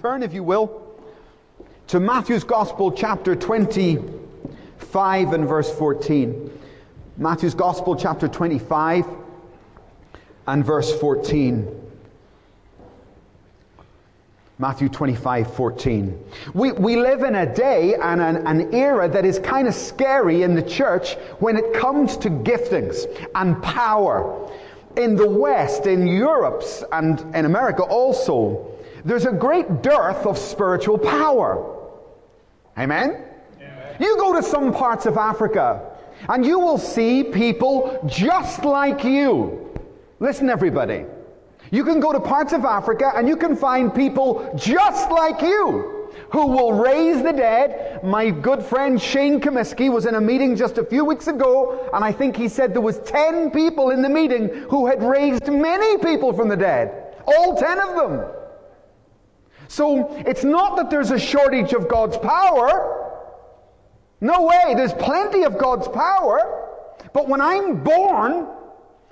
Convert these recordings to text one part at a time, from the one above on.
turn, if you will, to Matthew's Gospel, chapter 25 and verse 14. Matthew's Gospel, chapter 25 and verse 14. Matthew 25, 14. We, we live in a day and an, an era that is kind of scary in the church when it comes to giftings and power. In the West, in Europe, and in America also, there's a great dearth of spiritual power. Amen? Amen? You go to some parts of Africa and you will see people just like you. Listen, everybody. You can go to parts of Africa and you can find people just like you who will raise the dead. My good friend Shane Comiskey was in a meeting just a few weeks ago, and I think he said there was 10 people in the meeting who had raised many people from the dead. All 10 of them. So it's not that there's a shortage of God's power. No way, there's plenty of God's power. But when I'm born,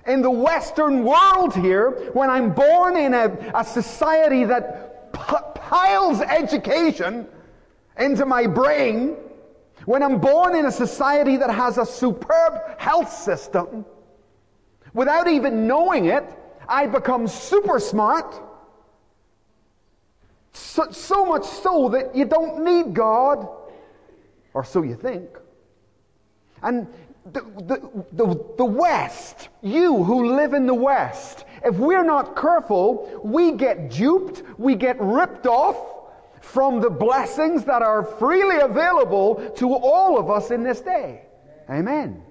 in the Western world here, when I'm born in a, a society that p- piles education into my brain, when I'm born in a society that has a superb health system, without even knowing it, I become super smart. So, so much so that you don't need God, or so you think. And the, the, the, the West, you who live in the West, if we're not careful, we get duped, we get ripped off from the blessings that are freely available to all of us in this day. Amen.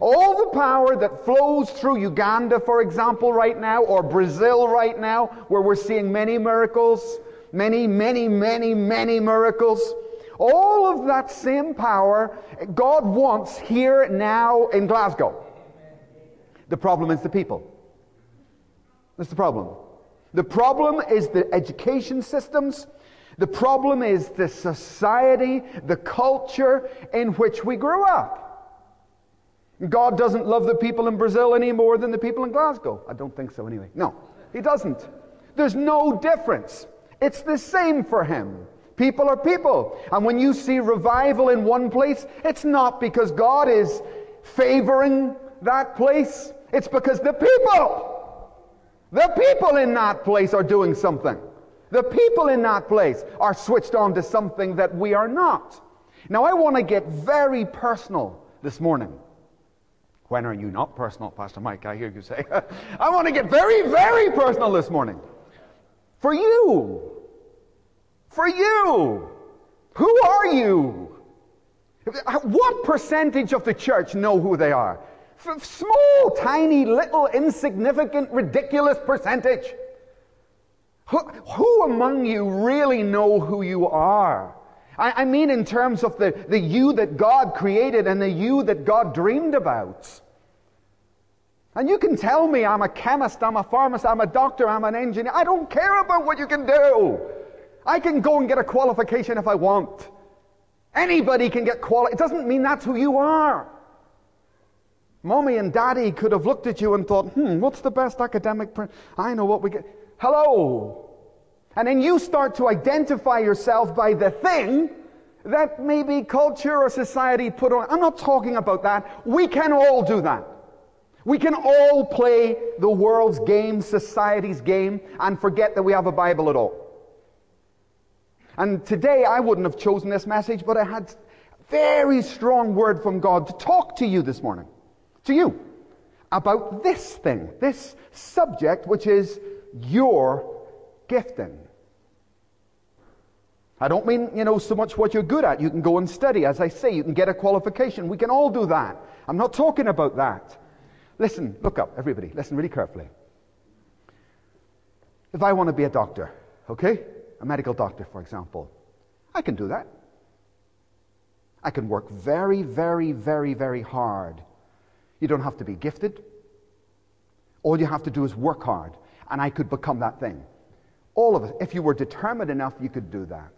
All the power that flows through Uganda, for example, right now, or Brazil right now, where we're seeing many miracles, many, many, many, many miracles. All of that same power God wants here now in Glasgow. The problem is the people. That's the problem. The problem is the education systems. The problem is the society, the culture in which we grew up. God doesn't love the people in Brazil any more than the people in Glasgow. I don't think so, anyway. No, He doesn't. There's no difference. It's the same for Him. People are people. And when you see revival in one place, it's not because God is favoring that place. It's because the people, the people in that place are doing something. The people in that place are switched on to something that we are not. Now, I want to get very personal this morning. When are you not personal, Pastor Mike? I hear you say. I want to get very, very personal this morning. For you, for you. Who are you? What percentage of the church know who they are? Small, tiny, little, insignificant, ridiculous percentage. Who, who among you really know who you are? I, I mean, in terms of the, the you that God created and the you that God dreamed about. And you can tell me I'm a chemist, I'm a pharmacist, I'm a doctor, I'm an engineer. I don't care about what you can do. I can go and get a qualification if I want. Anybody can get quali. It doesn't mean that's who you are. Mommy and daddy could have looked at you and thought, hmm, what's the best academic? Pr- I know what we get. Hello. And then you start to identify yourself by the thing that maybe culture or society put on. I'm not talking about that. We can all do that. We can all play the world's game, society's game, and forget that we have a Bible at all. And today I wouldn't have chosen this message, but I had very strong word from God to talk to you this morning, to you, about this thing, this subject, which is your gifting. I don't mean, you know, so much what you're good at. You can go and study. As I say, you can get a qualification. We can all do that. I'm not talking about that. Listen, look up, everybody. Listen really carefully. If I want to be a doctor, okay? a medical doctor, for example. I can do that. I can work very, very, very, very hard. You don't have to be gifted. All you have to do is work hard, and I could become that thing. All of us, if you were determined enough, you could do that.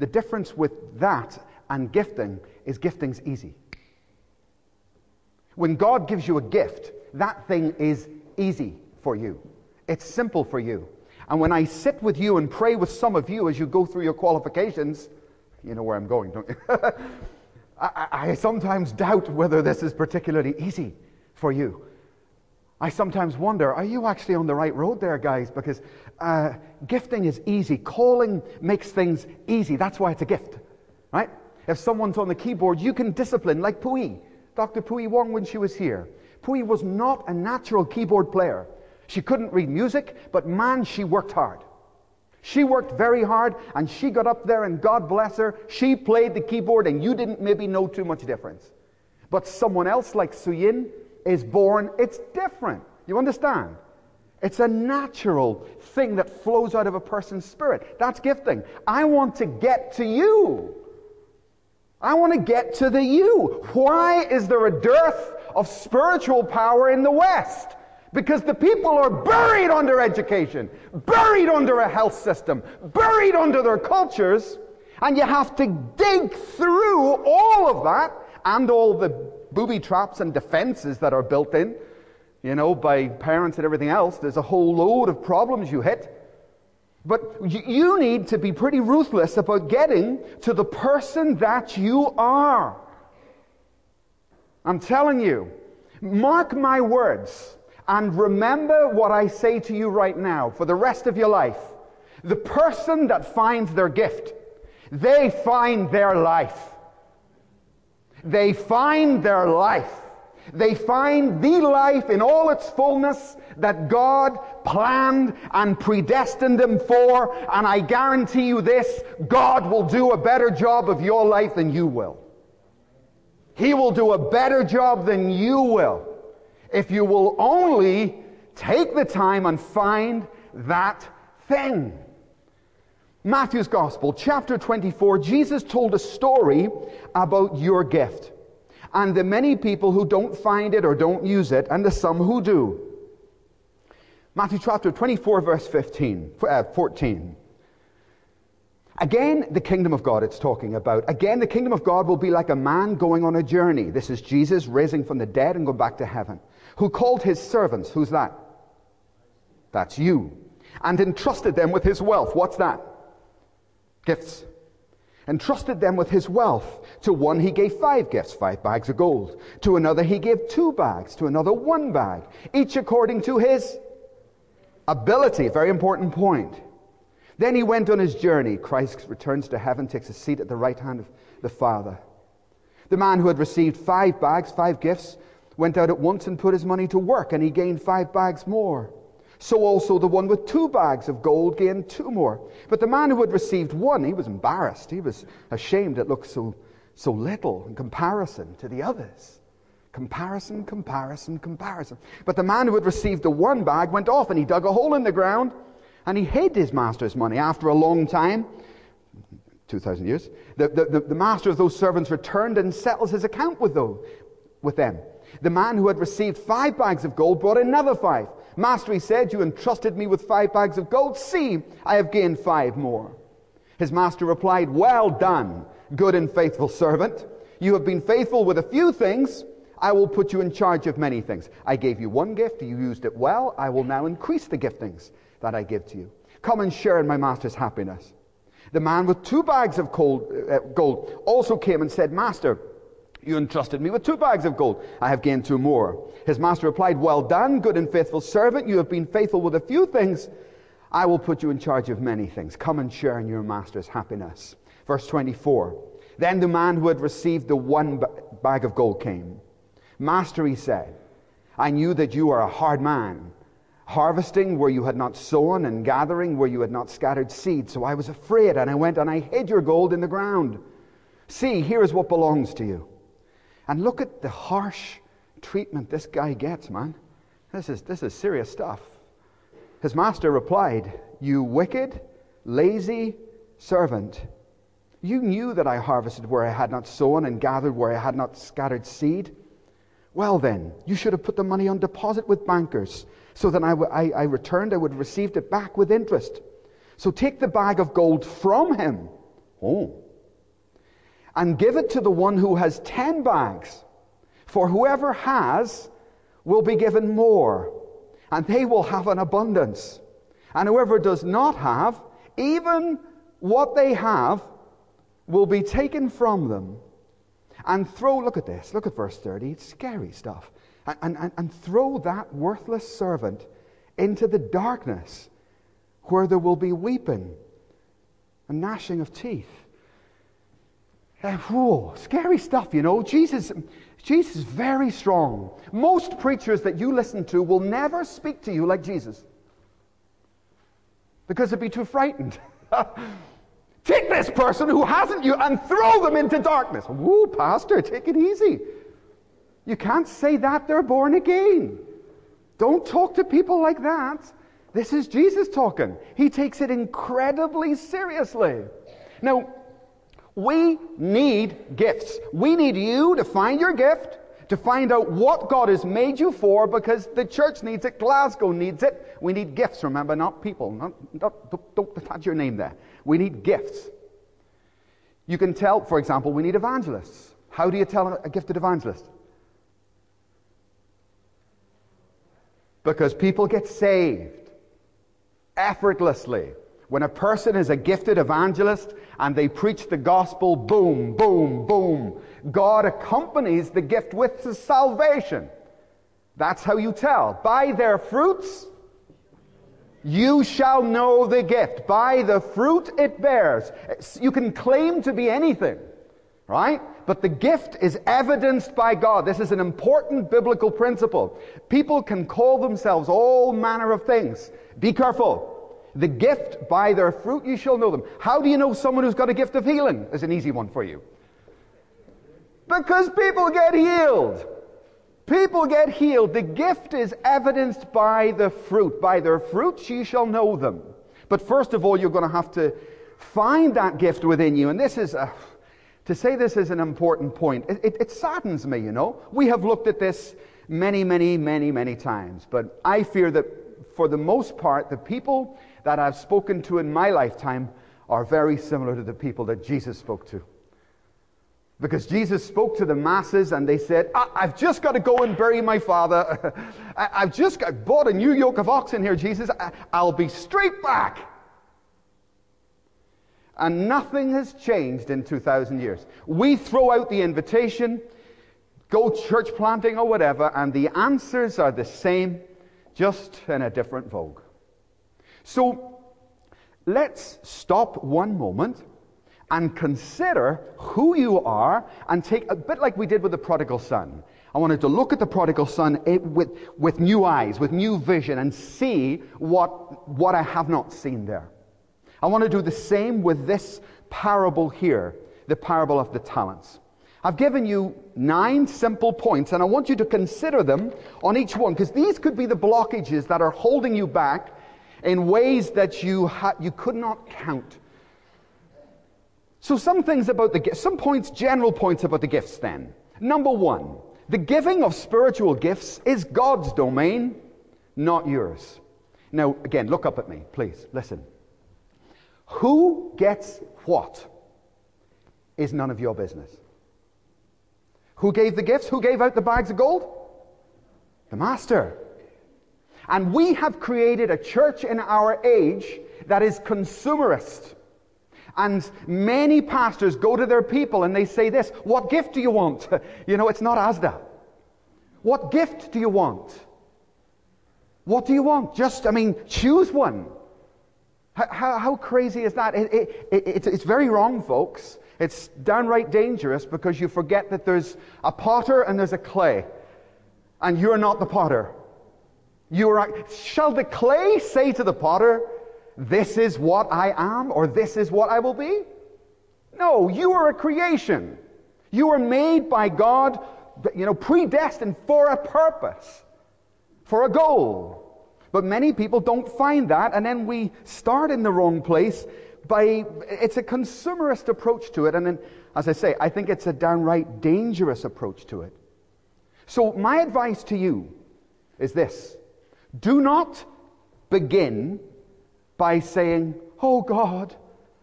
The difference with that and gifting is gifting's easy. When God gives you a gift, that thing is easy for you. It's simple for you. And when I sit with you and pray with some of you as you go through your qualifications, you know where I'm going, don't you? I, I, sometimes doubt whether this is particularly easy for you. I sometimes wonder, are you actually on the right road there, guys? Because uh, gifting is easy. Calling makes things easy. That's why it's a gift, right? If someone's on the keyboard, you can discipline, like Pui, Dr. Pui Wong when she was here. Pui was not a natural keyboard player. She couldn't read music, but man, she worked hard. She worked very hard and she got up there and God bless her, she played the keyboard and you didn't maybe know too much difference. But someone else like Suyin is born, it's different. You understand? It's a natural thing that flows out of a person's spirit. That's gifting. I want to get to you. I want to get to the you. Why is there a dearth of spiritual power in the West? Because the people are buried under education, buried under a health system, buried under their cultures, and you have to dig through all of that and all the booby traps and defenses that are built in, you know, by parents and everything else. There's a whole load of problems you hit. But you need to be pretty ruthless about getting to the person that you are. I'm telling you, mark my words and remember what I say to you right now for the rest of your life. The person that finds their gift, they find their life. They find their life. They find the life in all its fullness that God planned and predestined them for. And I guarantee you this God will do a better job of your life than you will. He will do a better job than you will if you will only take the time and find that thing. Matthew's Gospel, chapter 24, Jesus told a story about your gift and the many people who don't find it or don't use it, and the some who do. Matthew chapter 24, verse 15, uh, 14. Again, the kingdom of God it's talking about. Again, the kingdom of God will be like a man going on a journey. This is Jesus raising from the dead and going back to heaven. Who called his servants. Who's that? That's you. And entrusted them with his wealth. What's that? Gifts entrusted them with his wealth. To one he gave five gifts, five bags of gold. To another he gave two bags. To another one bag, each according to his ability. Very important point. Then he went on his journey. Christ returns to heaven, takes a seat at the right hand of the Father. The man who had received five bags, five gifts, went out at once and put his money to work, and he gained five bags more. So also the one with two bags of gold gained two more. But the man who had received one, he was embarrassed. He was ashamed it looked so, so little in comparison to the others. Comparison, comparison, comparison. But the man who had received the one bag went off and he dug a hole in the ground and he hid his master's money. After a long time, 2,000 years, the, the, the, master of those servants returned and settles his account with, those, with them. The man who had received five bags of gold brought another five. Master, he said, you entrusted me with five bags of gold. See, I have gained five more. His master replied, Well done, good and faithful servant. You have been faithful with a few things. I will put you in charge of many things. I gave you one gift. You used it well. I will now increase the giftings that I give to you. Come and share in my master's happiness. The man with two bags of gold, uh, also came and said, Master, you entrusted me with two bags of gold. I have gained two more. His master replied, Well done, good and faithful servant. You have been faithful with a few things. I will put you in charge of many things. Come and share in your master's happiness. Verse 24. Then the man who had received the one bag of gold came. Master, he said, I knew that you are a hard man, harvesting where you had not sown and gathering where you had not scattered seed. So I was afraid, and I went and I hid your gold in the ground. See, here is what belongs to you. And look at the harsh treatment this guy gets, man. This is, this is serious stuff. His master replied, You wicked, lazy servant. You knew that I harvested where I had not sown and gathered where I had not scattered seed. Well, then, you should have put the money on deposit with bankers, so that I, returned, I would have received it back with interest. So take the bag of gold from him. Oh, and give it to the one who has ten bags. For whoever has will be given more, and they will have an abundance. And whoever does not have, even what they have, will be taken from them. And throw, look at this, look at verse 30, it's scary stuff. And, and, and throw that worthless servant into the darkness where there will be weeping and gnashing of teeth. Uh, whoa, scary stuff, you know. Jesus, Jesus is very strong. Most preachers that you listen to will never speak to you like Jesus because they'd be too frightened. take this person who hasn't you and throw them into darkness. Whoa, Pastor, take it easy. You can't say that they're born again. Don't talk to people like that. This is Jesus talking. He takes it incredibly seriously. Now, we need gifts. We need you to find your gift, to find out what God has made you for, because the church needs it, Glasgow needs it. We need gifts, remember, not people. Not, not, don't, don't attach your name there. We need gifts. You can tell, for example, we need evangelists. How do you tell a gifted evangelist? Because people get saved effortlessly. When a person is a gifted evangelist and they preach the gospel, boom, boom, boom, God accompanies the gift with the salvation. That's how you tell. By their fruits, you shall know the gift. By the fruit it bears. You can claim to be anything, right? But the gift is evidenced by God. This is an important biblical principle. People can call themselves all manner of things. Be careful. The gift, by their fruit you shall know them. How do you know someone who's got a gift of healing? Is an easy one for you. Because people get healed. People get healed. The gift is evidenced by the fruit. By their fruits you shall know them. But first of all, you're going to have to find that gift within you. And this is a, to say this is an important point. It, it, it saddens me, you know. We have looked at this many, many, many, many times. But I fear that for the most part, the people that I've spoken to in my lifetime are very similar to the people that Jesus spoke to. Because Jesus spoke to the masses and they said, I've just got to go and bury my father. I've just got, bought a new yoke of oxen here, Jesus. I'll be straight back. And nothing has changed in 2,000 years. We throw out the invitation, go church planting or whatever, and the answers are the same, just in a different vogue. So let's stop one moment and consider who you are and take a bit like we did with the prodigal son. I wanted to look at the prodigal son with, with new eyes, with new vision, and see what, what I have not seen there. I want to do the same with this parable here, the parable of the talents. I've given you nine simple points, and I want you to consider them on each one, because these could be the blockages that are holding you back in ways that you, ha- you could not count. So, some things about the gifts, some points, general points about the gifts then. Number one, the giving of spiritual gifts is God's domain, not yours. Now, again, look up at me, please. Listen. Who gets what is none of your business. Who gave the gifts? Who gave out the bags of gold? The Master. And we have created a church in our age that is consumerist. And many pastors go to their people and they say this What gift do you want? you know, it's not Asda. What gift do you want? What do you want? Just, I mean, choose one. How, how crazy is that? It, it, it, it's, it's very wrong, folks. It's downright dangerous because you forget that there's a potter and there's a clay. And you're not the potter. You are, shall the clay say to the potter, This is what I am, or this is what I will be? No, you are a creation. You are made by God, you know, predestined for a purpose, for a goal. But many people don't find that, and then we start in the wrong place by it's a consumerist approach to it, and then, as I say, I think it's a downright dangerous approach to it. So my advice to you is this do not begin by saying, Oh God,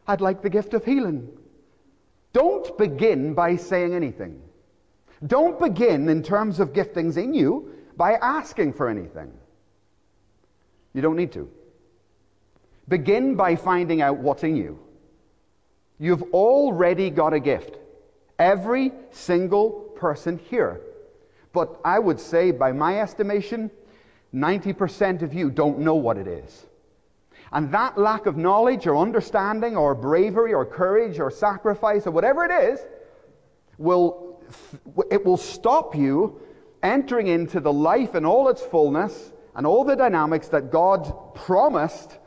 I'd like the gift of healing. Don't begin by saying anything. Don't begin in terms of giftings in you by asking for anything. You don't need to. Begin by finding out what's in you. You've already got a gift. Every single person here. But I would say, by my estimation, 90% of you don't know what it is. And that lack of knowledge or understanding or bravery or courage or sacrifice or whatever it is will it will stop you entering into the life in all its fullness and all the dynamics that God promised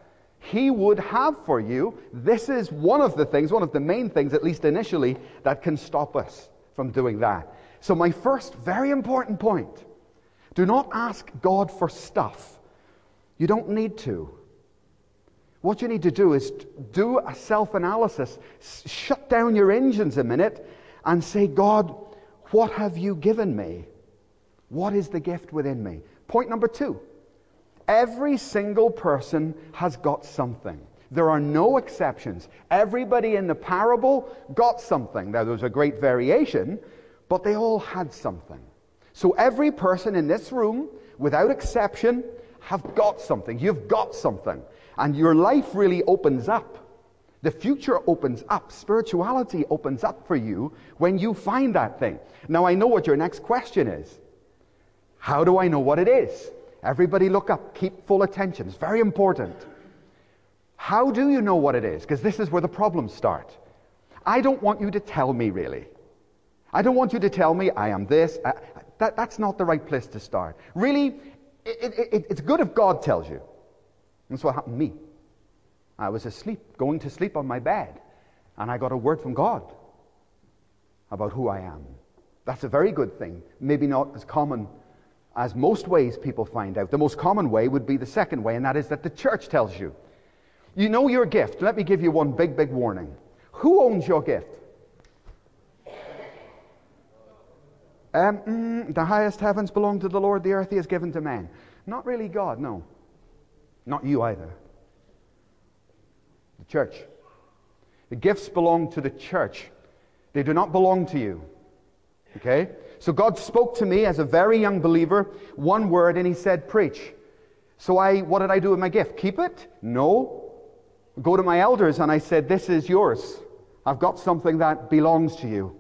he would have for you. This is one of the things, one of the main things, at least initially, that can stop us from doing that. So, my first very important point do not ask God for stuff. You don't need to. What you need to do is do a self analysis, shut down your engines a minute, and say, God, what have you given me? What is the gift within me? Point number two every single person has got something. There are no exceptions. Everybody in the parable got something. Now, there was a great variation, but they all had something. So, every person in this room, without exception, have got something. You've got something. And your life really opens up. The future opens up. Spirituality opens up for you when you find that thing. Now, I know what your next question is. How do I know what it is? Everybody look up. Keep full attention. It's very important. How do you know what it is? Because this is where the problems start. I don't want you to tell me, really. I don't want you to tell me I am this. I, that, that's not the right place to start. Really, it, it, it's good if God tells you. That's what happened to me. I was asleep, going to sleep on my bed, and I got a word from God about who I am. That's a very good thing. Maybe not as common as most ways people find out. The most common way would be the second way, and that is that the church tells you. You know your gift. Let me give you one big, big warning. Who owns your gift? Um, mm, the highest heavens belong to the Lord, the earth he has given to man. Not really God, no. Not you either. The church. The gifts belong to the church, they do not belong to you. Okay? So God spoke to me as a very young believer, one word, and He said, Preach. So I, what did I do with my gift? Keep it? No. Go to my elders, and I said, This is yours. I've got something that belongs to you.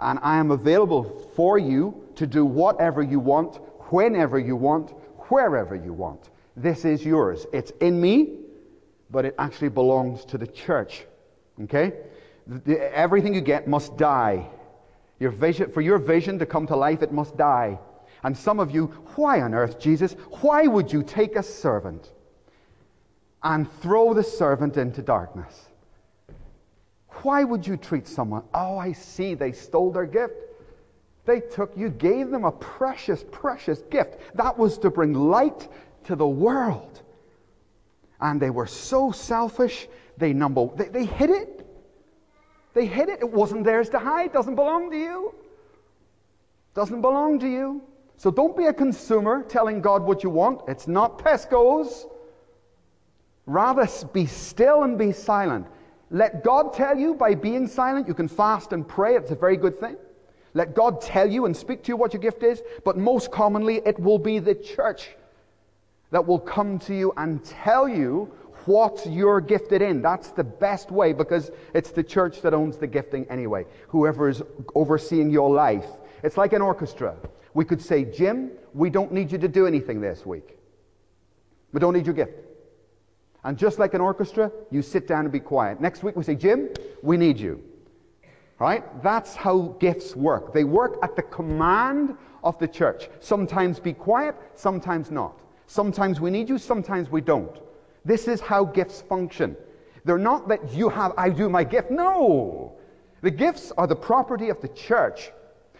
And I am available for you to do whatever you want, whenever you want, wherever you want. This is yours. It's in me, but it actually belongs to the church. Okay? The, everything you get must die. Your vision, for your vision to come to life, it must die. And some of you, why on earth, Jesus, why would you take a servant and throw the servant into darkness? Why would you treat someone? Oh, I see, they stole their gift. They took, you gave them a precious, precious gift. That was to bring light to the world. And they were so selfish, they number they, they hid it. They hid it. It wasn't theirs to hide. Doesn't belong to you. Doesn't belong to you. So don't be a consumer telling God what you want. It's not Tesco's. Rather be still and be silent. Let God tell you by being silent. You can fast and pray. It's a very good thing. Let God tell you and speak to you what your gift is. But most commonly, it will be the church that will come to you and tell you what you're gifted in. That's the best way because it's the church that owns the gifting anyway. Whoever is overseeing your life. It's like an orchestra. We could say, Jim, we don't need you to do anything this week. We don't need your gift. And just like an orchestra, you sit down and be quiet. Next week we say, Jim, we need you. Right? That's how gifts work. They work at the command of the church. Sometimes be quiet, sometimes not. Sometimes we need you, sometimes we don't. This is how gifts function. They're not that you have, I do my gift. No! The gifts are the property of the church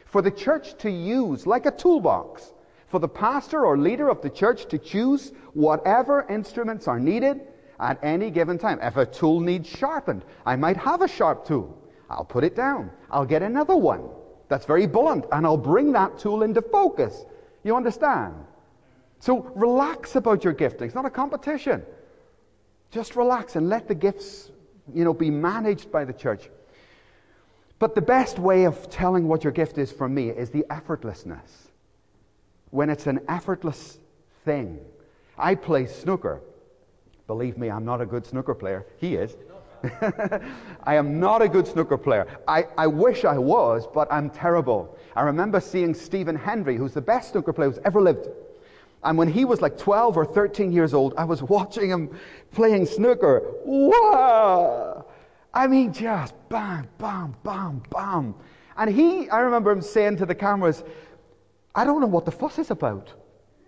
for the church to use like a toolbox. For the pastor or leader of the church to choose whatever instruments are needed at any given time. If a tool needs sharpened, I might have a sharp tool. I'll put it down. I'll get another one that's very blunt and I'll bring that tool into focus. You understand? So relax about your gifting. It's not a competition. Just relax and let the gifts, you know, be managed by the church. But the best way of telling what your gift is for me is the effortlessness. When it's an effortless thing. I play snooker, Believe me, I'm not a good snooker player. He is. I am not a good snooker player. I, I wish I was, but I'm terrible. I remember seeing Stephen Hendry, who's the best snooker player who's ever lived. And when he was like 12 or 13 years old, I was watching him playing snooker. Wow! I mean, just bam, bam, bam, bam. And he, I remember him saying to the cameras, I don't know what the fuss is about.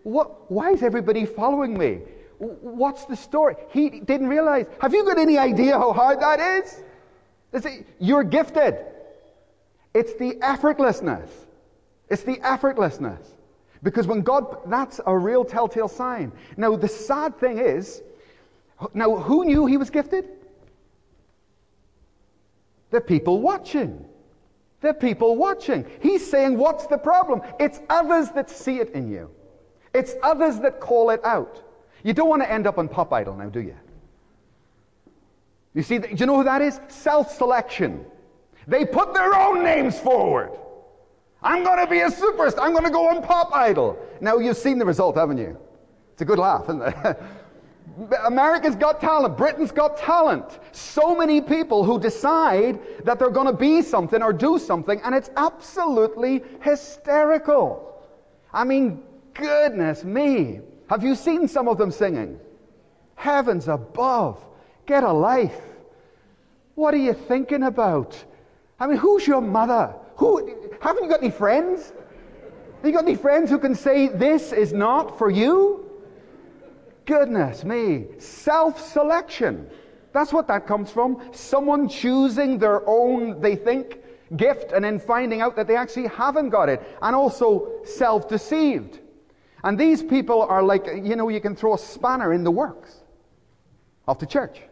What, why is everybody following me? What's the story? He didn't realize. Have you got any idea how hard that is? it, you're gifted. It's the effortlessness. It's the effortlessness. Because when God, that's a real telltale sign. Now, the sad thing is, now, who knew he was gifted? The people watching. The people watching. He's saying, What's the problem? It's others that see it in you, it's others that call it out. You don't want to end up on Pop Idol now, do you? You see, do you know who that is? Self selection. They put their own names forward. I'm going to be a superstar. I'm going to go on Pop Idol. Now, you've seen the result, haven't you? It's a good laugh, isn't it? America's got talent. Britain's got talent. So many people who decide that they're going to be something or do something, and it's absolutely hysterical. I mean, goodness me. Have you seen some of them singing? Heavens above, get a life. What are you thinking about? I mean, who's your mother? Who, haven't you got any friends? Have you got any friends who can say, This is not for you? Goodness me. Self selection. That's what that comes from. Someone choosing their own, they think, gift and then finding out that they actually haven't got it. And also self deceived. And these people are like, you know, you can throw a spanner in the works of the church.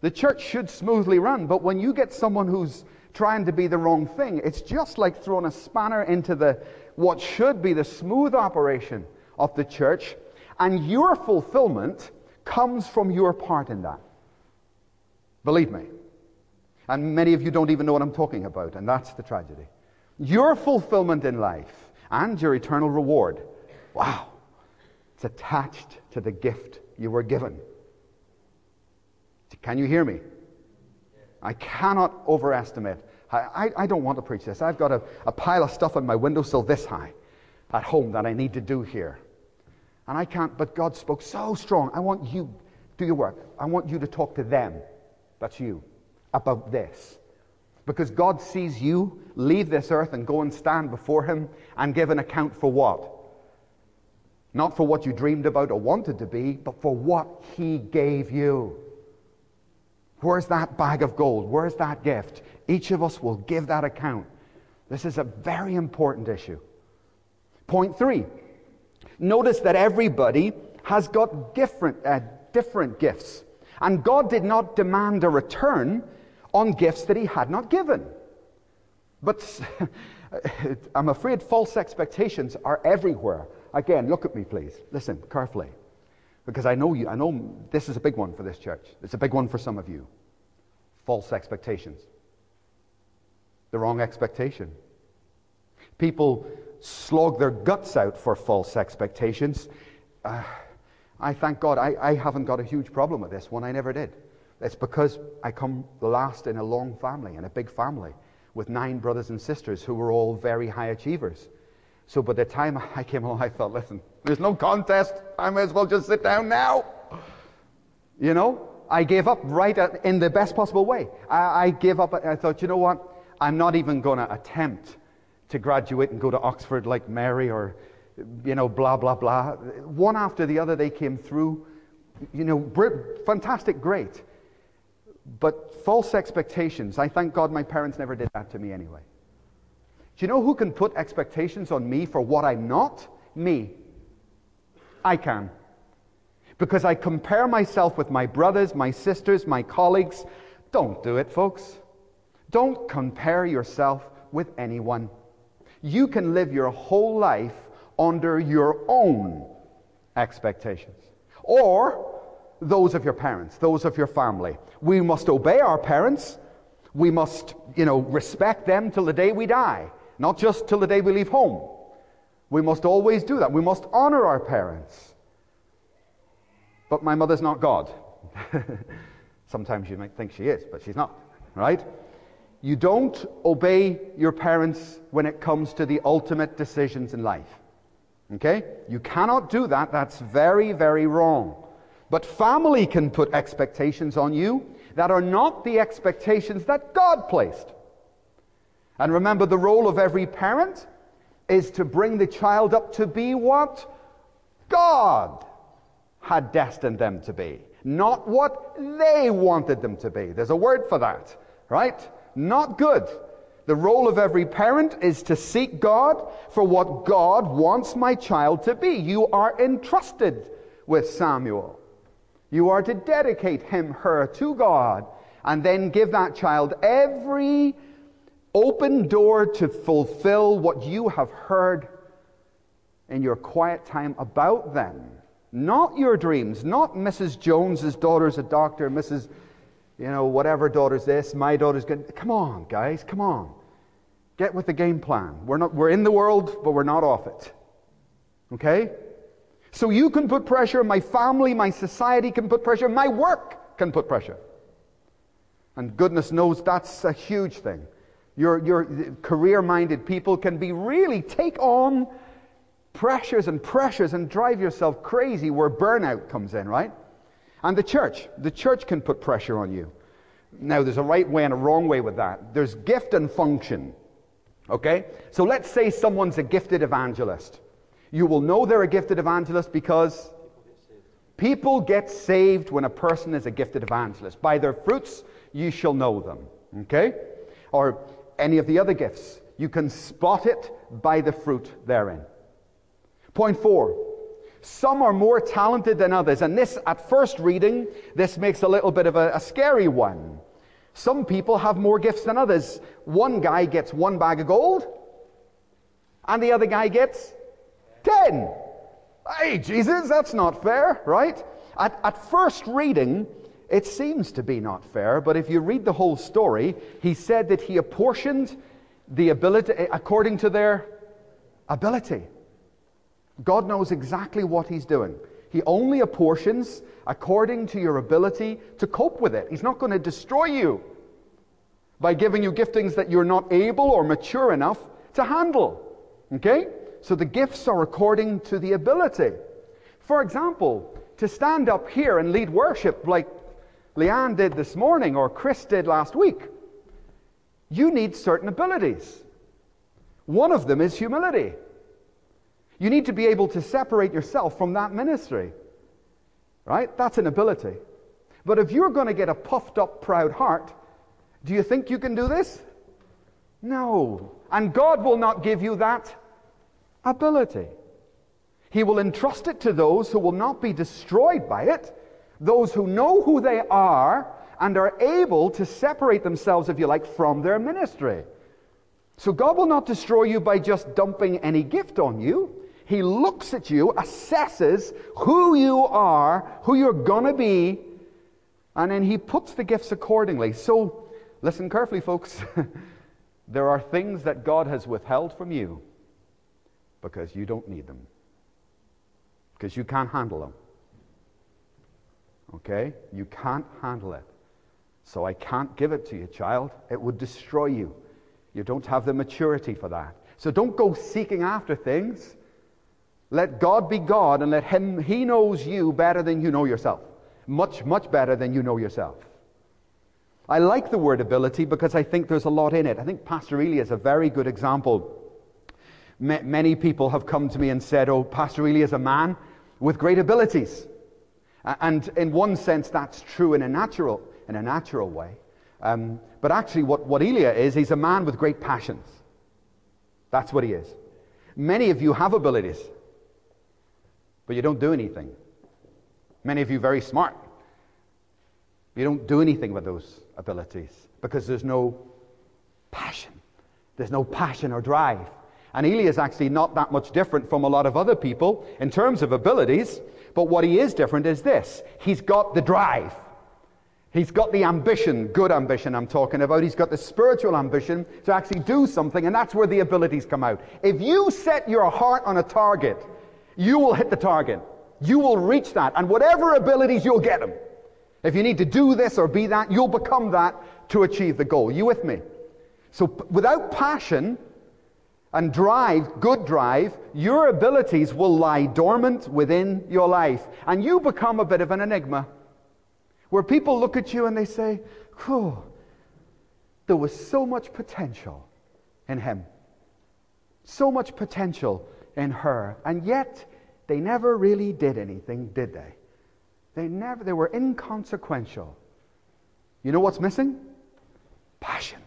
The church should smoothly run, but when you get someone who's trying to be the wrong thing, it's just like throwing a spanner into the what should be the smooth operation of the church, and your fulfillment comes from your part in that. Believe me. And many of you don't even know what I'm talking about, and that's the tragedy. Your fulfillment in life and your eternal reward Wow. It's attached to the gift you were given. Can you hear me? I cannot overestimate. I, I, I, don't want to preach this. I've got a, a pile of stuff on my windowsill this high at home that I need to do here. And I can't, but God spoke so strong. I want you, do your work. I want you to talk to them, that's you, about this. Because God sees you leave this earth and go and stand before Him and give an account for what? Not for what you dreamed about or wanted to be, but for what He gave you. Where's that bag of gold? Where's that gift? Each of us will give that account. This is a very important issue. Point three notice that everybody has got different, uh, different gifts. And God did not demand a return on gifts that He had not given. But I'm afraid false expectations are everywhere Again, look at me, please. Listen carefully. Because I know you, I know this is a big one for this church. It's a big one for some of you. False expectations. The wrong expectation. People slog their guts out for false expectations. Uh, I thank God I, I haven't got a huge problem with this one. I never did. It's because I come last in a long family, in a big family, with nine brothers and sisters who were all very high achievers. So by the time I came along, I thought, listen, there's no contest. I may as well just sit down now. You know, I gave up right at, in the best possible way. I, I gave up. I thought, you know what? I'm not even going to attempt to graduate and go to Oxford like Mary or, you know, blah, blah, blah. One after the other, they came through. You know, fantastic, great. But false expectations, I thank God my parents never did that to me anyway. Do you know who can put expectations on me for what I'm not? Me. I can. Because I compare myself with my brothers, my sisters, my colleagues. Don't do it, folks. Don't compare yourself with anyone. You can live your whole life under your own expectations or those of your parents, those of your family. We must obey our parents. We must, you know, respect them till the day we die not just till the day we leave home. We must always do that. We must honor our parents. But my mother's not God. Sometimes you might think she is, but she's not, right? You don't obey your parents when it comes to the ultimate decisions in life. Okay? You cannot do that. That's very, very wrong. But family can put expectations on you that are not the expectations that God placed. And remember, the role of every parent is to bring the child up to be what God had destined them to be, not what they wanted them to be. There's a word for that, right? Not good. The role of every parent is to seek God for what God wants my child to be. You are entrusted with Samuel. You are to dedicate him, her to God, and then give that child every open door to fulfill what you have heard in your quiet time about them. Not your dreams, not Mrs. Jones's daughter's a doctor, Mrs you know, whatever daughter's this, my daughter's good. Come on, guys, come on. Get with the game plan. We're, not, we're in the world, but we're not off it. Okay? So you can put pressure, my family, my society can put pressure, my work can put pressure. And goodness knows that's a huge thing. Your, your career minded people can be really take on pressures and pressures and drive yourself crazy where burnout comes in, right? And the church, the church can put pressure on you. Now, there's a right way and a wrong way with that. There's gift and function. Okay? So let's say someone's a gifted evangelist. You will know they're a gifted evangelist because people get saved when a person is a gifted evangelist. By their fruits, you shall know them. Okay? Or any of the other gifts. You can spot it by the fruit therein. Point four some are more talented than others. And this, at first reading, this makes a little bit of a, a scary one. Some people have more gifts than others. One guy gets one bag of gold, and the other guy gets ten. Hey, Jesus, that's not fair, right? At, at first reading, it seems to be not fair, but if you read the whole story, he said that he apportioned the ability according to their ability. God knows exactly what He's doing. He only apportions according to your ability to cope with it. He's not going to destroy you by giving you giftings that you're not able or mature enough to handle. Okay? So the gifts are according to the ability. For example, to stand up here and lead worship like Leanne did this morning or Chris did last week, you need certain abilities. One of them is humility. You need to be able to separate yourself from that ministry. Right? That's an ability. But if you're going to get a puffed up, proud heart, do you think you can do this? No. And God will not give you that ability. He will entrust it to those who will not be destroyed by it, those who know who they are and are able to separate themselves, if you like, from their ministry. So God will not destroy you by just dumping any gift on you. He looks at you, assesses who you are, who you're going to be, and then he puts the gifts accordingly. So, listen carefully, folks. there are things that God has withheld from you because you don't need them, because you can't handle them. Okay? You can't handle it. So I can't give it to you, child. It would destroy you. You don't have the maturity for that. So don't go seeking after things let God be God and let Him, He knows you better than you know yourself. Much, much better than you know yourself. I like the word ability because I think there's a lot in it. I think Pastor Ely is a very good example. M- many people have come to me and said, Oh, Pastor Ely is a man with great abilities. And in one sense, that's true in a natural, in a natural way. Um, but actually, what, what Elia is, he's a man with great passions. That's what he is. Many of you have abilities but you don't do anything. Many of you very smart. You don't do anything with those abilities because there's no passion. There's no passion or drive. And Eli is actually not that much different from a lot of other people in terms of abilities, but what he is different is this he's got the drive. He's got the ambition, good ambition I'm talking about. He's got the spiritual ambition to actually do something, and that's where the abilities come out. If you set your heart on a target you will hit the target. You will reach that. And whatever abilities, you'll get them. If you need to do this or be that, you'll become that to achieve the goal. You with me? So without passion and drive, good drive, your abilities will lie dormant within your life. And you become a bit of an enigma. Where people look at you and they say, Whew, there was so much potential in him. So much potential in her. And yet, they never really did anything, did they? They never, they were inconsequential. You know what's missing? Passion.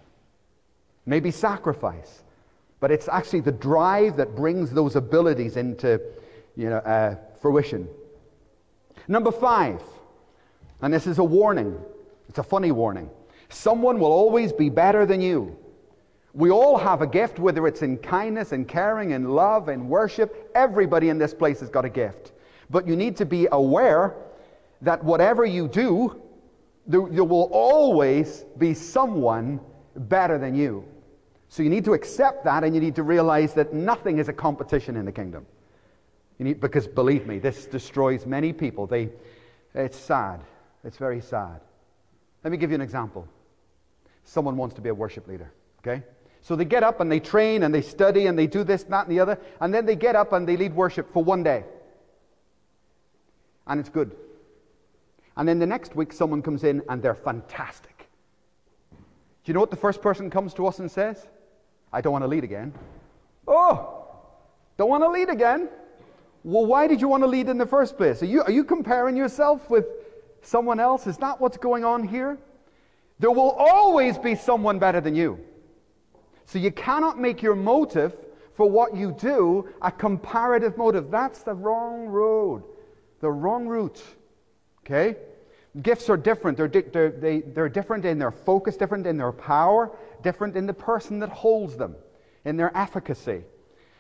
Maybe sacrifice. But it's actually the drive that brings those abilities into you know, uh, fruition. Number five, and this is a warning. It's a funny warning. Someone will always be better than you. We all have a gift, whether it's in kindness and caring and love and worship. Everybody in this place has got a gift. But you need to be aware that whatever you do, there, there will always be someone better than you. So you need to accept that and you need to realize that nothing is a competition in the kingdom. You need, because believe me, this destroys many people. They, it's sad. It's very sad. Let me give you an example. Someone wants to be a worship leader, okay? So they get up and they train and they study and they do this, that, and the other, and then they get up and they lead worship for one day. And it's good. And then the next week, someone comes in and they're fantastic. Do you know what the first person comes to us and says? I don't want to lead again. Oh, don't want to lead again? Well, why did you want to lead in the first place? Are you, are you comparing yourself with someone else? Is that what's going on here? There will always be someone better than you. So you cannot make your motive for what you do a comparative motive. That's the wrong road, the wrong route. Okay? Gifts are different. They're, di- they're, they, they're different in their focus, different in their power, different in the person that holds them, in their efficacy.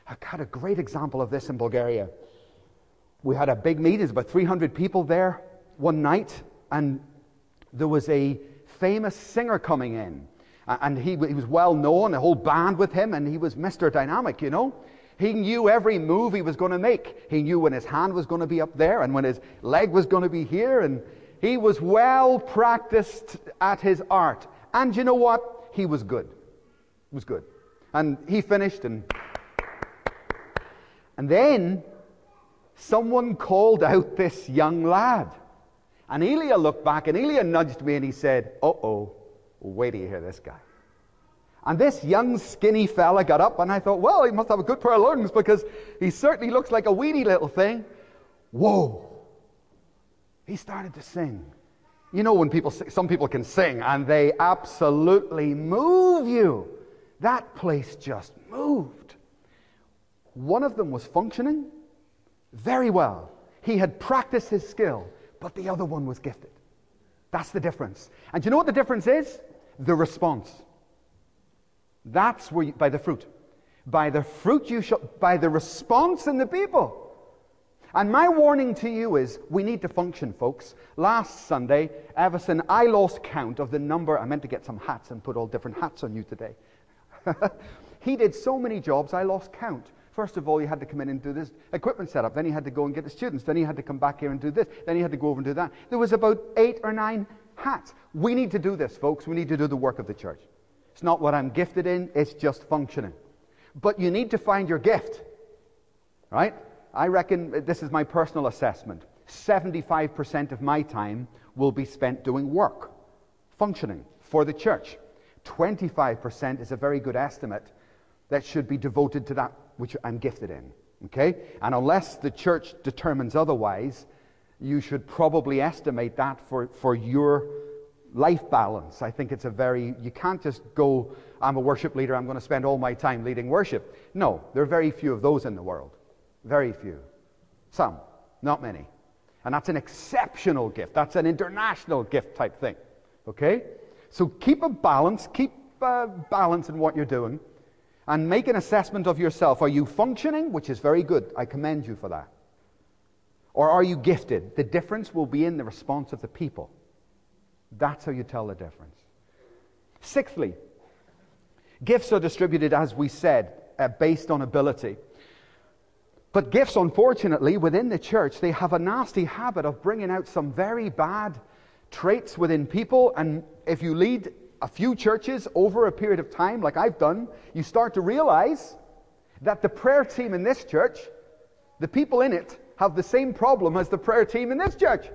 I got a great example of this in Bulgaria. We had a big meeting, there's about 300 people there one night, and there was a famous singer coming in. And he, he was well known, a whole band with him, and he was Mr. Dynamic, you know. He knew every move he was going to make. He knew when his hand was going to be up there and when his leg was going to be here. And he was well practiced at his art. And you know what? He was good. He was good. And he finished and. And then someone called out this young lad. And Elia looked back and Elia nudged me and he said, Uh oh, wait till you hear this guy. And this young, skinny fella got up, and I thought, well, he must have a good pair of lungs because he certainly looks like a weedy little thing. Whoa. He started to sing. You know, when people, some people can sing and they absolutely move you. That place just moved. One of them was functioning very well. He had practiced his skill, but the other one was gifted. That's the difference. And you know what the difference is? The response. That's where you, by the fruit. By the fruit you shall, by the response in the people. And my warning to you is we need to function, folks. Last Sunday, Everson, I lost count of the number. I meant to get some hats and put all different hats on you today. he did so many jobs, I lost count. First of all, he had to come in and do this equipment setup. Then he had to go and get the students. Then he had to come back here and do this. Then he had to go over and do that. There was about eight or nine hats. We need to do this, folks. We need to do the work of the church. It's not what I'm gifted in, it's just functioning. But you need to find your gift. Right? I reckon this is my personal assessment. 75% of my time will be spent doing work, functioning for the church. 25% is a very good estimate that should be devoted to that which I'm gifted in. Okay? And unless the church determines otherwise, you should probably estimate that for, for your life balance. I think it's a very, you can't just go, I'm a worship leader, I'm going to spend all my time leading worship. No, there are very few of those in the world. Very few. Some, not many. And that's an exceptional gift. That's an international gift type thing. Okay? So keep a balance, keep a balance in what you're doing, and make an assessment of yourself. Are you functioning? Which is very good. I commend you for that. Or are you gifted? The difference will be in the response of the people. That's how you tell the difference. Sixthly, gifts are distributed, as we said, uh, based on ability. But gifts, unfortunately, within the church, they have a nasty habit of bringing out some very bad traits within people, and if you lead a few churches over a period of time, like I've done, you start to realize that the prayer team in this church, the people in it, have the same problem as the prayer team in this church.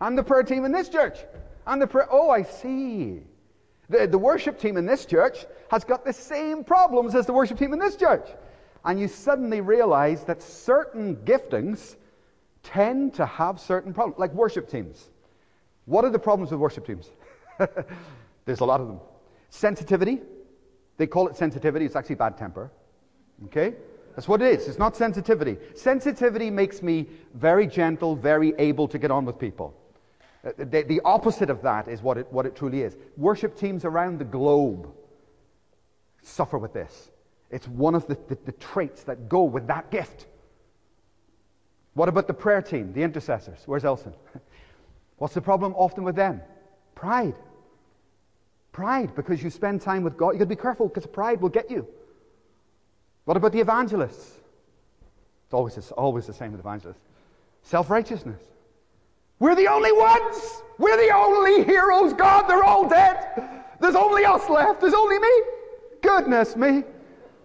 And the prayer team in this church. And the prayer, oh, I see. The, the worship team in this church has got the same problems as the worship team in this church. And you suddenly realize that certain giftings tend to have certain problems, like worship teams. What are the problems with worship teams? There's a lot of them. Sensitivity. They call it sensitivity. It's actually bad temper. Okay? That's what it is. It's not sensitivity. Sensitivity makes me very gentle, very able to get on with people. Uh, the, the opposite of that is what it, what it truly is. Worship teams around the globe suffer with this. It's one of the, the, the traits that go with that gift. What about the prayer team, the intercessors? Where's Elson? What's the problem often with them? Pride. Pride, because you spend time with God. You've got to be careful because pride will get you. What about the evangelists? It's always, always the same with evangelists. Self righteousness. We're the only ones. We're the only heroes. God, they're all dead. There's only us left. There's only me. Goodness me.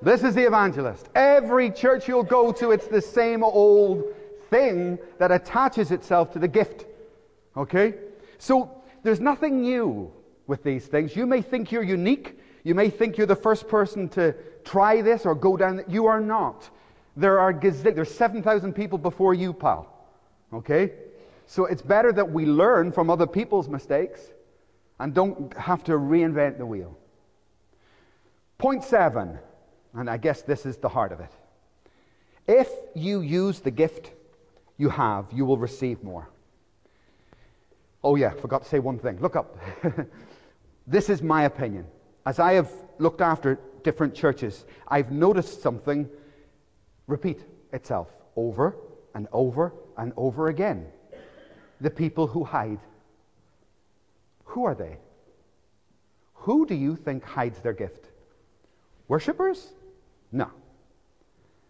This is the evangelist. Every church you'll go to, it's the same old thing that attaches itself to the gift. Okay? So there's nothing new with these things. You may think you're unique. You may think you're the first person to try this or go down. You are not. There are gazillion, there's 7,000 people before you, pal. Okay? So it's better that we learn from other people's mistakes and don't have to reinvent the wheel. Point seven, and I guess this is the heart of it. If you use the gift you have, you will receive more. Oh, yeah, forgot to say one thing. Look up. this is my opinion. As I have looked after different churches, I've noticed something repeat itself over and over and over again the people who hide. Who are they? Who do you think hides their gift? Worshippers? No.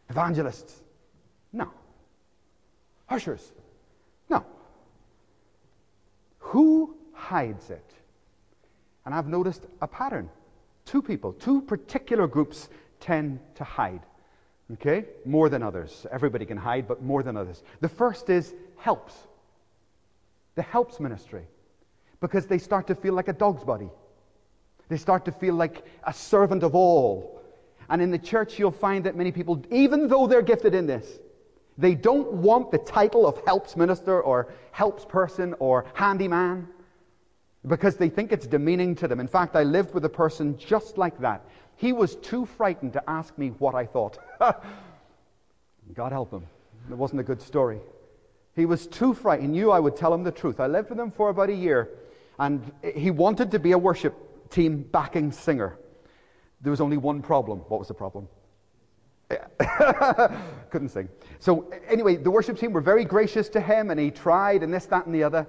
Evangelists? No. Ushers? No. Who hides it? And I've noticed a pattern. Two people, two particular groups tend to hide. Okay? More than others. Everybody can hide, but more than others. The first is helps the helps ministry because they start to feel like a dog's body. They start to feel like a servant of all. And in the church, you'll find that many people, even though they're gifted in this, they don't want the title of helps minister or helps person or handyman because they think it's demeaning to them. In fact, I lived with a person just like that. He was too frightened to ask me what I thought. God help him. It wasn't a good story. He was too frightened. He knew I would tell him the truth. I lived with him for about a year, and he wanted to be a worship team backing singer. There was only one problem. What was the problem? Couldn't sing. So, anyway, the worship team were very gracious to him, and he tried, and this, that, and the other.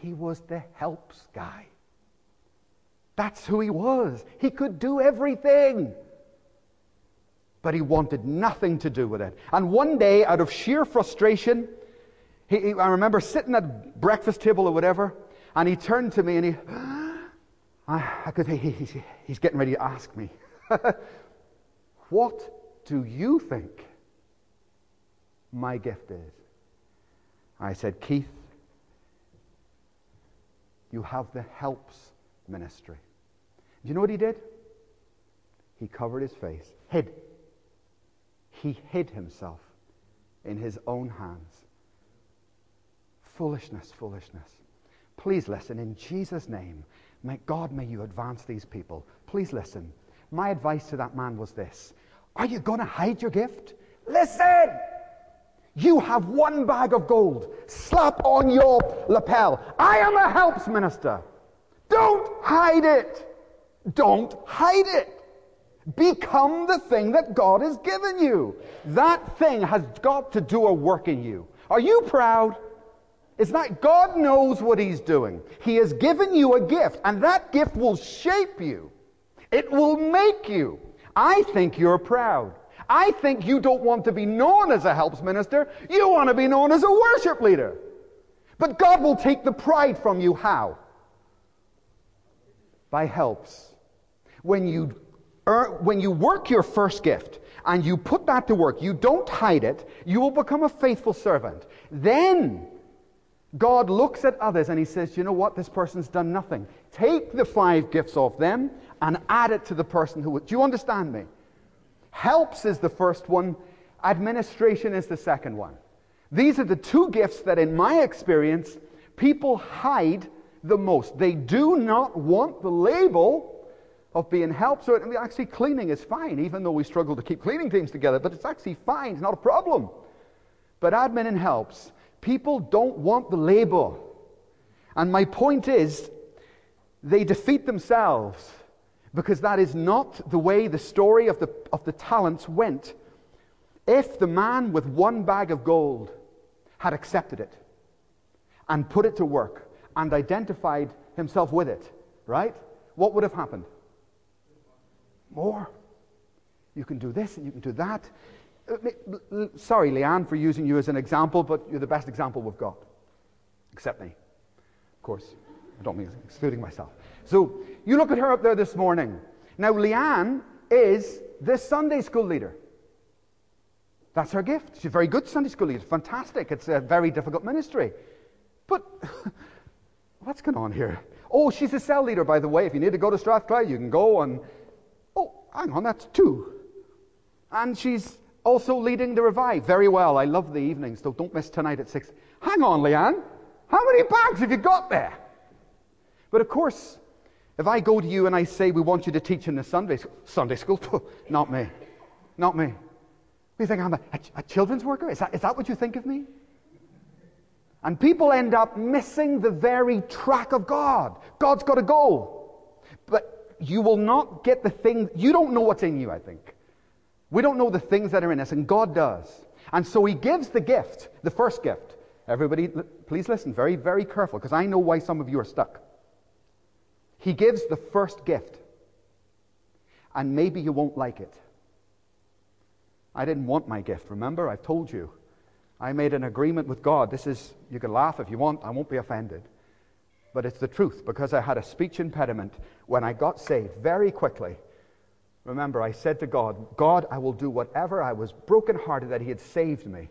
He was the helps guy. That's who he was. He could do everything. But he wanted nothing to do with it. And one day, out of sheer frustration, he, he, I remember sitting at breakfast table or whatever, and he turned to me and he, I, I could, he, he, he's getting ready to ask me, What do you think my gift is? I said, Keith, you have the helps ministry. Do you know what he did? He covered his face, hid. He hid himself in his own hands. Foolishness, foolishness. Please listen in Jesus' name. May God, may you advance these people. Please listen. My advice to that man was this Are you going to hide your gift? Listen! You have one bag of gold. Slap on your lapel. I am a helps minister. Don't hide it. Don't hide it. Become the thing that God has given you. That thing has got to do a work in you. Are you proud? It's not, God knows what He's doing. He has given you a gift, and that gift will shape you. It will make you. I think you're proud. I think you don't want to be known as a helps minister. You want to be known as a worship leader. But God will take the pride from you. How? By helps. When you, earn, when you work your first gift and you put that to work, you don't hide it, you will become a faithful servant. Then God looks at others and he says, You know what? This person's done nothing. Take the five gifts off them and add it to the person who. Do you understand me? Helps is the first one, administration is the second one. These are the two gifts that, in my experience, people hide the most. They do not want the label of being helped. So, actually, cleaning is fine, even though we struggle to keep cleaning teams together, but it's actually fine. It's not a problem. But admin and helps, people don't want the label. And my point is, they defeat themselves because that is not the way the story of the, of the talents went. If the man with one bag of gold had accepted it and put it to work and identified himself with it, right? What would have happened? More. You can do this and you can do that. Uh, sorry, Leanne, for using you as an example, but you're the best example we've got. Except me. Of course. I don't mean excluding myself. So you look at her up there this morning. Now, Leanne is the Sunday school leader. That's her gift. She's a very good Sunday school leader. Fantastic. It's a very difficult ministry. But what's going on here? Oh, she's a cell leader, by the way. If you need to go to Strathclyde, you can go and. Oh, hang on, that's two. And she's also leading the revive. Very well. I love the evenings, so don't miss tonight at six. Hang on, Leanne. How many bags have you got there? But of course, if I go to you and I say, we want you to teach in the Sunday, Sunday school, not me. Not me. You think I'm a, a, a children's worker? Is that, is that what you think of me? And people end up missing the very track of God. God's got a goal. But you will not get the thing, you don't know what's in you, I think. We don't know the things that are in us, and God does. And so He gives the gift, the first gift. Everybody, please listen very, very careful, because I know why some of you are stuck. He gives the first gift. And maybe you won't like it. I didn't want my gift, remember? I've told you. I made an agreement with God. This is, you can laugh if you want, I won't be offended. But it's the truth because I had a speech impediment when I got saved very quickly. Remember, I said to God, God, I will do whatever. I was brokenhearted that He had saved me.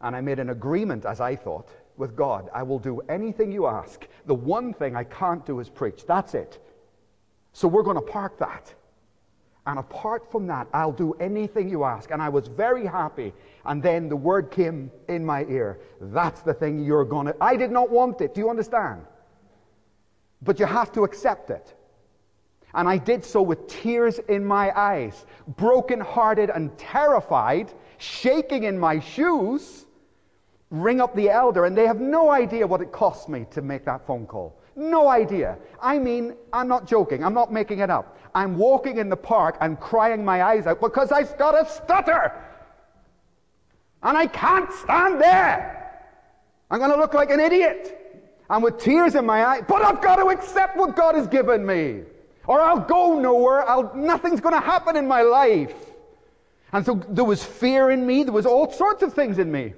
And I made an agreement, as I thought, with God. I will do anything you ask. The one thing I can't do is preach. That's it. So we're going to park that. And apart from that, I'll do anything you ask. And I was very happy. And then the word came in my ear. That's the thing you're going to. I did not want it. Do you understand? But you have to accept it. And I did so with tears in my eyes, broken-hearted and terrified, shaking in my shoes. Ring up the elder, and they have no idea what it cost me to make that phone call. No idea. I mean, I'm not joking. I'm not making it up. I'm walking in the park and crying my eyes out because I've got a stutter. And I can't stand there. I'm going to look like an idiot. And with tears in my eyes, but I've got to accept what God has given me. Or I'll go nowhere. I'll, nothing's going to happen in my life. And so there was fear in me. There was all sorts of things in me.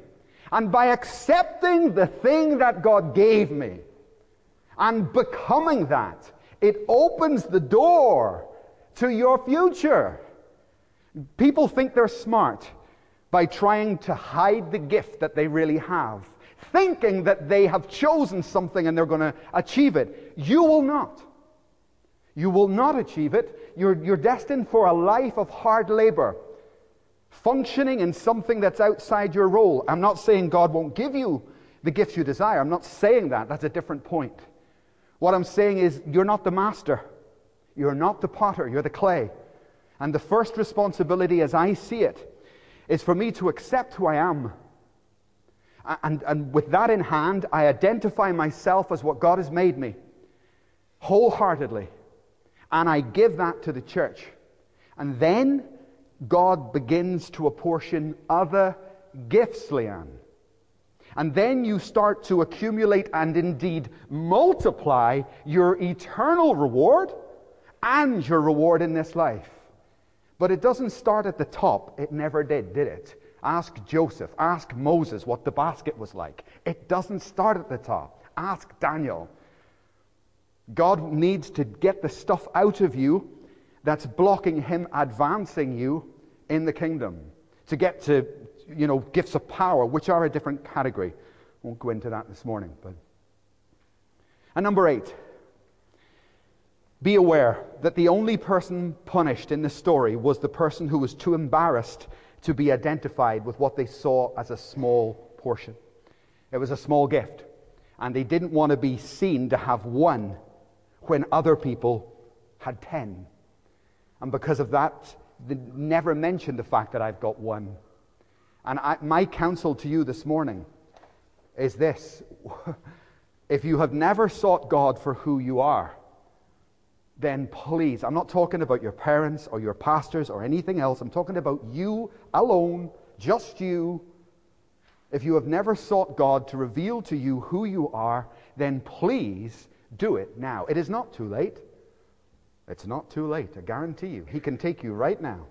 And by accepting the thing that God gave me and becoming that, it opens the door to your future. People think they're smart by trying to hide the gift that they really have, thinking that they have chosen something and they're going to achieve it. You will not. You will not achieve it. You're, you're destined for a life of hard labor, functioning in something that's outside your role. I'm not saying God won't give you the gifts you desire. I'm not saying that. That's a different point. What I'm saying is, you're not the master. You're not the potter, you're the clay. And the first responsibility, as I see it, is for me to accept who I am. And, and with that in hand, I identify myself as what God has made me wholeheartedly. And I give that to the church. And then God begins to apportion other gifts, Leanne. And then you start to accumulate and indeed multiply your eternal reward and your reward in this life. But it doesn't start at the top. It never did, did it? Ask Joseph. Ask Moses what the basket was like. It doesn't start at the top. Ask Daniel. God needs to get the stuff out of you that's blocking him advancing you in the kingdom. To get to, you know, gifts of power, which are a different category. Won't go into that this morning, but. And number eight, be aware that the only person punished in the story was the person who was too embarrassed to be identified with what they saw as a small portion. It was a small gift, and they didn't want to be seen to have one when other people had ten. And because of that, they never mention the fact that I've got one. And I, my counsel to you this morning is this if you have never sought God for who you are, then please, I'm not talking about your parents or your pastors or anything else. I'm talking about you alone, just you. If you have never sought God to reveal to you who you are, then please do it now. It is not too late. It's not too late, I guarantee you. He can take you right now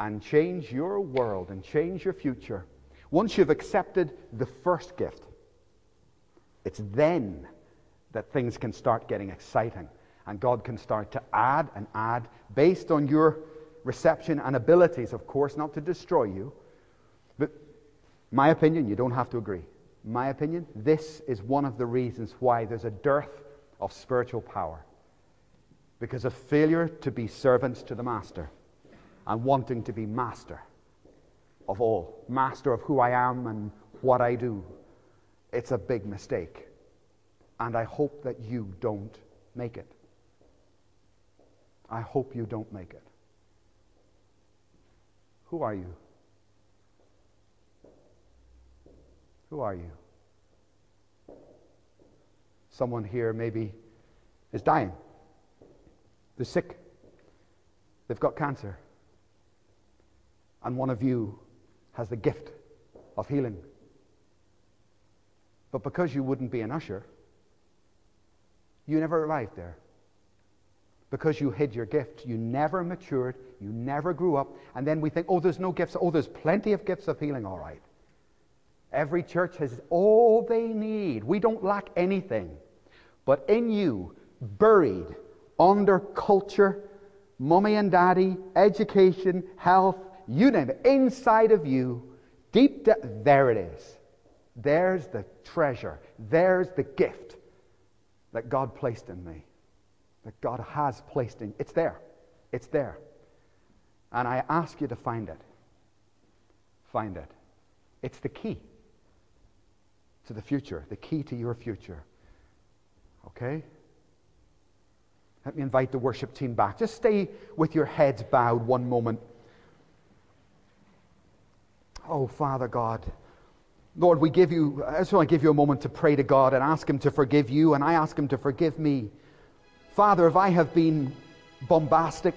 and change your world and change your future. Once you've accepted the first gift, it's then that things can start getting exciting and God can start to add and add based on your reception and abilities, of course, not to destroy you. But my opinion, you don't have to agree. My opinion, this is one of the reasons why there's a dearth of spiritual power. Because of failure to be servants to the master and wanting to be master of all, master of who I am and what I do. It's a big mistake. And I hope that you don't make it. I hope you don't make it. Who are you? Who are you? Someone here maybe is dying. They're sick. They've got cancer. And one of you has the gift of healing. But because you wouldn't be an usher, you never arrived there because you hid your gift. You never matured. You never grew up. And then we think, oh, there's no gifts. Oh, there's plenty of gifts of healing, all right. Every church has all they need. We don't lack anything. But in you, buried under culture, mommy and daddy, education, health, you name it, inside of you, deep down, there it is. There's the treasure. There's the gift that God placed in me that God has placed in. It's there. It's there. And I ask you to find it. Find it. It's the key to the future, the key to your future. Okay? Let me invite the worship team back. Just stay with your heads bowed one moment. Oh, Father God. Lord, we give you, I just want to give you a moment to pray to God and ask Him to forgive you, and I ask Him to forgive me. Father, if I have been bombastic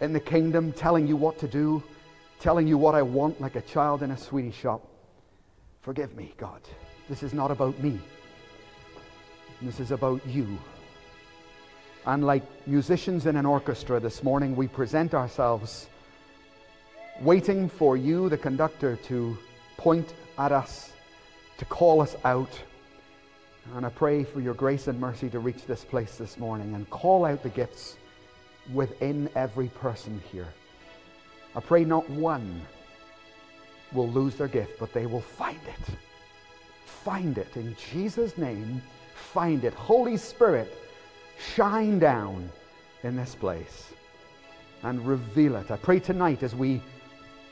in the kingdom, telling you what to do, telling you what I want like a child in a sweetie shop, forgive me, God. This is not about me. This is about you. And like musicians in an orchestra this morning, we present ourselves waiting for you, the conductor, to point at us, to call us out and I pray for your grace and mercy to reach this place this morning and call out the gifts within every person here. I pray not one will lose their gift, but they will find it. Find it. In Jesus' name, find it. Holy Spirit, shine down in this place and reveal it. I pray tonight as we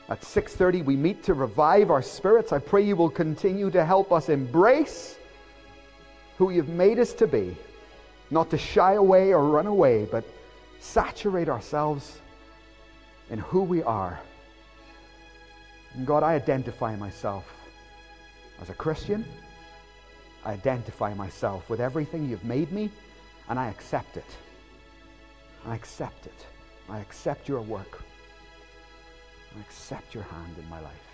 at 6:30 we meet to revive our spirits. I pray you will continue to help us embrace who you've made us to be, not to shy away or run away, but saturate ourselves in who we are. And God, I identify myself as a Christian. I identify myself with everything you've made me, and I accept it. I accept it. I accept your work. I accept your hand in my life.